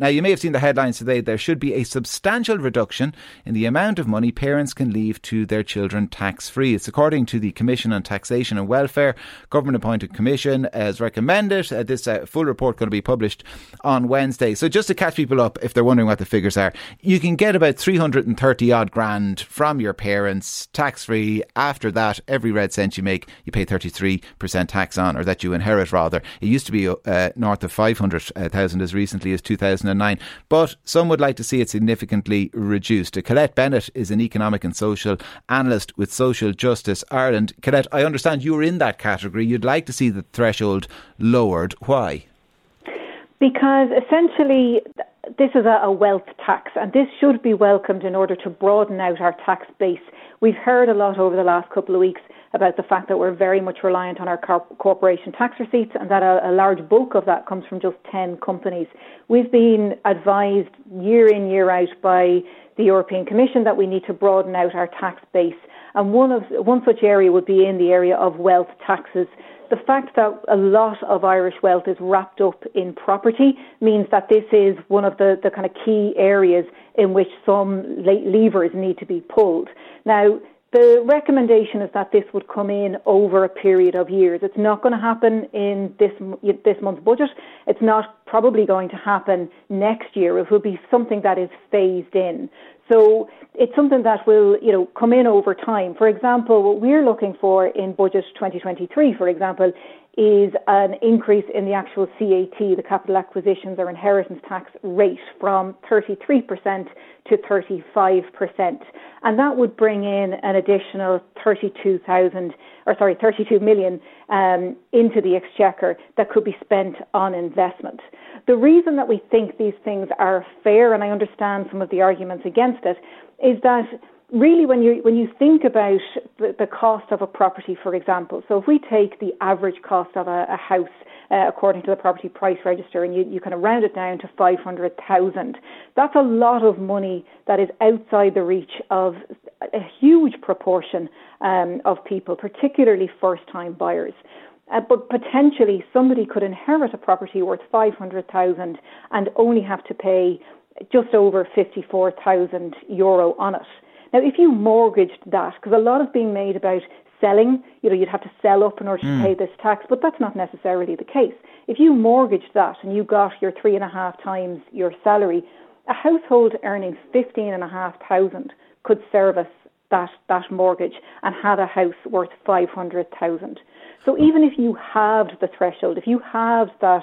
Now, you may have seen the headlines today. There should be a substantial reduction in the amount of money parents can leave to their children tax free. It's according to the Commission on Taxation and Welfare, government appointed commission, as recommended. Uh, this uh, full report going to be published on Wednesday. So, just to catch people up, if they're wondering what the figures are, you can get about 330 odd grand from your parents tax free. After that, every red cent you make, you pay 33% tax on, or that you inherit rather. It used to be uh, north of 500,000 as recently as 2000. 2009, but some would like to see it significantly reduced. Uh, Colette Bennett is an economic and social analyst with Social Justice Ireland. Colette, I understand you're in that category. You'd like to see the threshold lowered. Why? Because essentially, this is a wealth tax, and this should be welcomed in order to broaden out our tax base. We've heard a lot over the last couple of weeks about the fact that we're very much reliant on our corporation tax receipts and that a, a large bulk of that comes from just 10 companies. We've been advised year in, year out by the European Commission that we need to broaden out our tax base. And one of one such area would be in the area of wealth taxes. The fact that a lot of Irish wealth is wrapped up in property means that this is one of the, the kind of key areas in which some levers need to be pulled. Now, the recommendation is that this would come in over a period of years. It's not going to happen in this this month's budget. It's not probably going to happen next year. It will be something that is phased in. So it's something that will, you know, come in over time. For example, what we're looking for in budget 2023, for example, is an increase in the actual CAT, the capital acquisitions or inheritance tax rate from 33% to 35%. And that would bring in an additional 32,000, or sorry, 32 million um, into the exchequer that could be spent on investment. The reason that we think these things are fair, and I understand some of the arguments against it, is that really when you when you think about the, the, cost of a property, for example, so if we take the average cost of a, a house uh, according to the property price register, and you, you kind of round it down to five hundred thousand, that's a lot of money that is outside the reach of a huge proportion um, of people, particularly first-time buyers. Uh, but potentially somebody could inherit a property worth 500,000 and only have to pay just over 54,000 euro on it. Now, if you mortgaged that, because a lot is being made about selling, you know, you'd have to sell up in order to mm. pay this tax, but that's not necessarily the case. If you mortgaged that and you got your three and a half times your salary, a household earning fifteen and a half thousand could service that that mortgage and had a house worth five hundred thousand. So even if you halved the threshold, if you halved that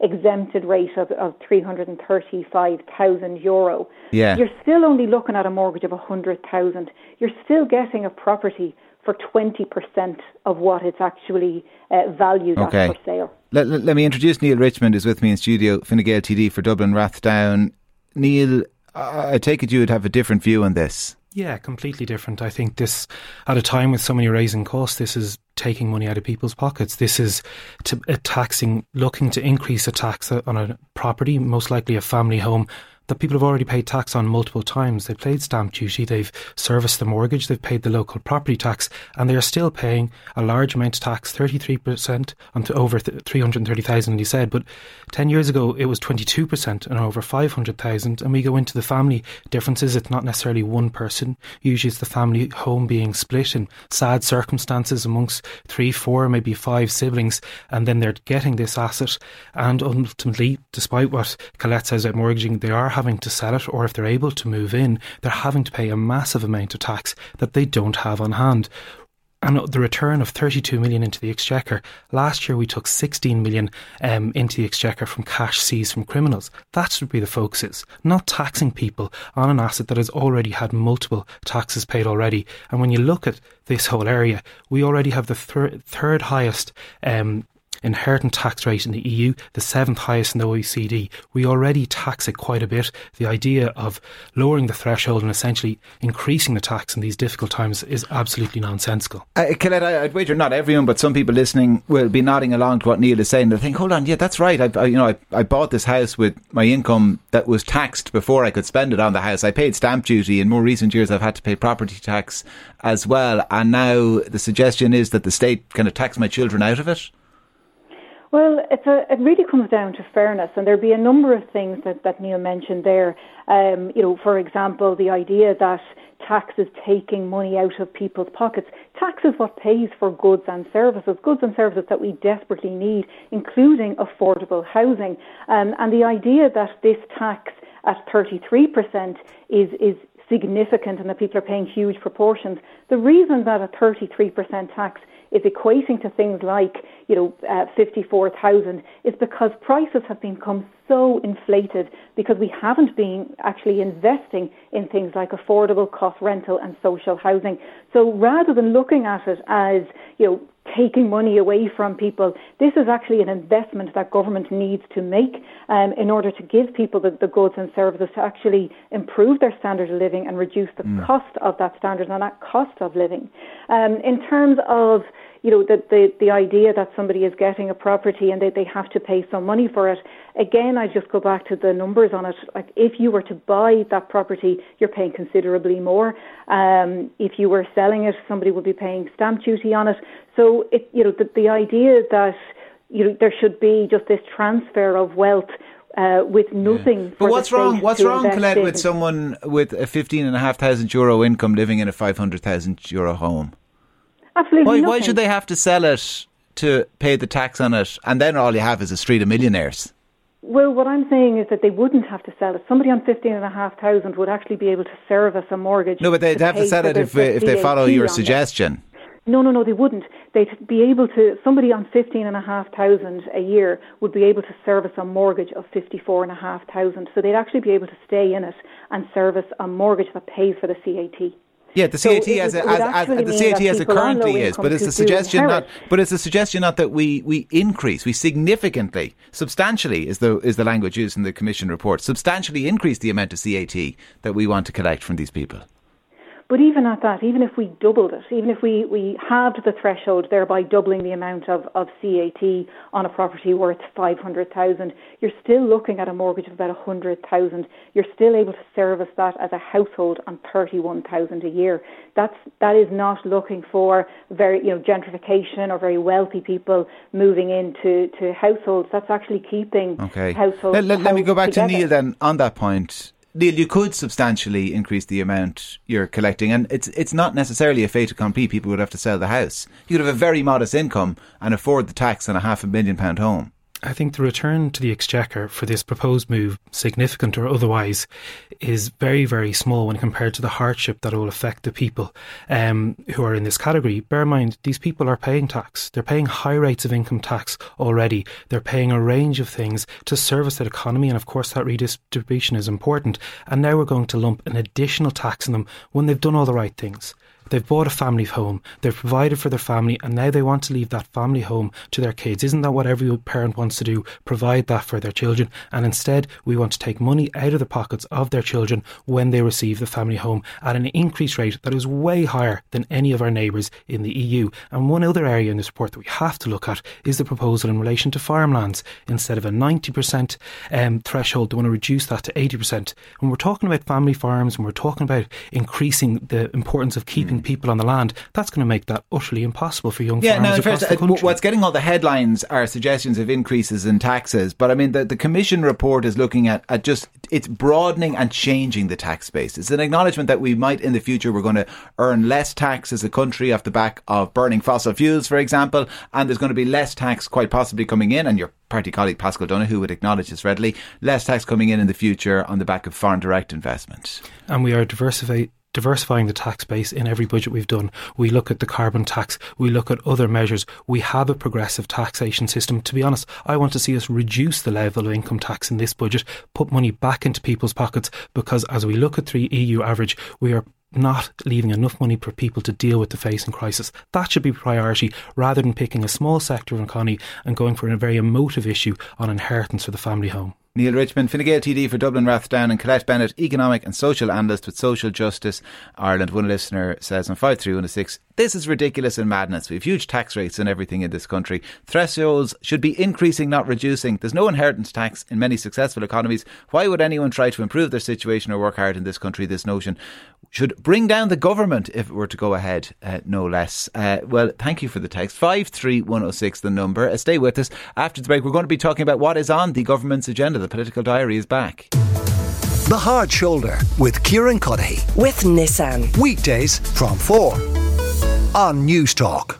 exempted rate of, of 335,000 euro, yeah. you're still only looking at a mortgage of 100,000. You're still getting a property for 20% of what it's actually uh, valued okay. at for sale. Let, let, let, me introduce Neale Richmond, who's with me in studio, Fine Gael TD for Dublin Rathdown. Neale, I take it you would have a different view on this. Yeah, completely different. I think this, at a time with so many raising costs, this is taking money out of people's pockets. This is to, taxing, looking to increase a tax on a property, most likely a family home, that people have already paid tax on multiple times. They've paid stamp duty, they've serviced the mortgage, they've paid the local property tax, and they are still paying a large amount of tax, 33% on over 330,000, he said. But 10 years ago, it was 22% and over 500,000. And we go into the family differences. It's not necessarily one person. Usually it's the family home being split in sad circumstances amongst three, four, maybe five siblings. And then they're getting this asset. And ultimately, despite what Colette says about mortgaging, they are having to sell it, or if they're able to move in, they're having to pay a massive amount of tax that they don't have on hand and the return of 32 million into the exchequer. Last year we took 16 million um, into the exchequer from cash seized from criminals. That should be the focus, not taxing people on an asset that has already had multiple taxes paid already. And when you look at this whole area, we already have the thir- third highest um, inheritance tax rate in the EU, the seventh highest in the OECD. We already tax it quite a bit. The idea of lowering the threshold and essentially increasing the tax in these difficult times is absolutely nonsensical. Uh, Colette, I, would wager not everyone, but some people listening will be nodding along to what Neale is saying. They'll think, "Hold on, yeah, that's right. I, I you know, I, I bought this house with my income that was taxed before I could spend it on the house. I paid stamp duty. In more recent years, I've had to pay property tax as well. And now the suggestion is that the state kind of tax my children out of it." Well, a, it really comes down to fairness, and there'd be a number of things that, that Neale mentioned there. Um, you know, for example, the idea that tax is taking money out of people's pockets. Tax is what pays for goods and services, goods and services that we desperately need, including affordable housing. Um, and the idea that this tax at 33% is, is significant and that people are paying huge proportions. The reason that a 33% tax is equating to things like, you know, uh, 54,000 is because prices have become so inflated because we haven't been actually investing in things like affordable cost rental and social housing. So rather than looking at it as, you know, taking money away from people. This is actually an investment that government needs to make um, in order to give people the, the, goods and services to actually improve their standard of living and reduce the mm. cost of that standard and that cost of living. Um, in terms of you know, the, the, the idea that somebody is getting a property and they, they have to pay some money for it. Again, I just go back to the numbers on it. Like if you were to buy that property, you're paying considerably more. Um, if you were selling it, somebody would be paying stamp duty on it. So it, you know, the, the idea that you know there should be just this transfer of wealth uh, with nothing. Yeah. But what's wrong? What's wrong, Colette, with someone with a fifteen and a half thousand euro income living in a five hundred thousand euro home? Absolutely. Why, why should they have to sell it to pay the tax on it, and then all you have is a street of millionaires? Well, what I'm saying is that they wouldn't have to sell it. Somebody on fifteen and a half thousand would actually be able to service a mortgage. No, but they'd have to sell it if, if they follow your suggestion. No, no, no, they wouldn't. They'd be able to, somebody on fifteen and a half thousand a year would be able to service a mortgage of fifty-four and a half thousand. So they'd actually be able to stay in it and service a mortgage that pays for the CAT. Yeah, the CAT so as, a, as, as the CAT as it currently is, but it's a suggestion not. But it's a suggestion not that we, we increase, we significantly, substantially is the is the language used in the Commission report, substantially increase the amount of CAT that we want to collect from these people. But even at that, even if we doubled it, even if we, we halved the threshold, thereby doubling the amount of, of CAT on a property worth 500,000, you're still looking at a mortgage of about 100,000. You're still able to service that as a household on 31,000 a year. That's, that is not looking for very, you know, gentrification or very wealthy people moving into to households. That's actually keeping okay. households. Let, let, let me go back together. to Neale then on that point. Neale, you could substantially increase the amount you're collecting, and it's it's not necessarily a fait accompli. People would have to sell the house. You could have a very modest income and afford the tax on a half a million pound home. I think the return to the exchequer for this proposed move, significant or otherwise, is very, very small when compared to the hardship that will affect the people um, who are in this category. Bear in mind, these people are paying tax. They're paying high rates of income tax already. They're paying a range of things to service that economy, and of course, that redistribution is important. And now we're going to lump an additional tax on them when they've done all the right things. They've bought a family home, they've provided for their family, and now they want to leave that family home to their kids. Isn't that what every parent wants to do? Provide that for their children. And instead, we want to take money out of the pockets of their children when they receive the family home at an increased rate that is way higher than any of our neighbours in the EU. And one other area in this report that we have to look at is the proposal in relation to farmlands. Instead of a 90% um, threshold, they want to reduce that to 80%. When we're talking about family farms, and we're talking about increasing the importance of keeping people on the land, that's going to make that utterly impossible for young yeah, farmers across first, the uh, country. What's getting all the headlines are suggestions of increases in taxes, but I mean the, the Commission report is looking at, at just it's broadening and changing the tax base. It's an acknowledgement that we might in the future we're going to earn less tax as a country off the back of burning fossil fuels, for example, and there's going to be less tax quite possibly coming in, and your party colleague Paschal Donohoe would acknowledge this readily, less tax coming in in the future on the back of foreign direct investment. And we are diversifying diversifying the tax base in every budget we've done. We look at the carbon tax, we look at other measures. We have a progressive taxation system. To be honest, I want to see us reduce the level of income tax in this budget, put money back into people's pockets because as we look at the EU average, we are not leaving enough money for people to deal with the facing crisis. That should be priority rather than picking a small sector of an economy and going for a very emotive issue on inheritance for the family home. Neale Richmond, Fine Gael TD for Dublin Rathdown, and Colette Bennett, economic and social analyst with Social Justice Ireland. One listener says on 53106, this is ridiculous and madness. We have huge tax rates and everything in this country. Thresholds should be increasing, not reducing. There's no inheritance tax in many successful economies. Why would anyone try to improve their situation or work hard in this country? This notion should bring down the government if it were to go ahead, uh, no less. Uh, well, thank you for the text. 53106, the number. Uh, stay with us. After the break, we're going to be talking about what is on the government's agenda. The political diary is back. The Hard Shoulder with Kieran Cuddihy. With Nissan. Weekdays from 4 on Newstalk.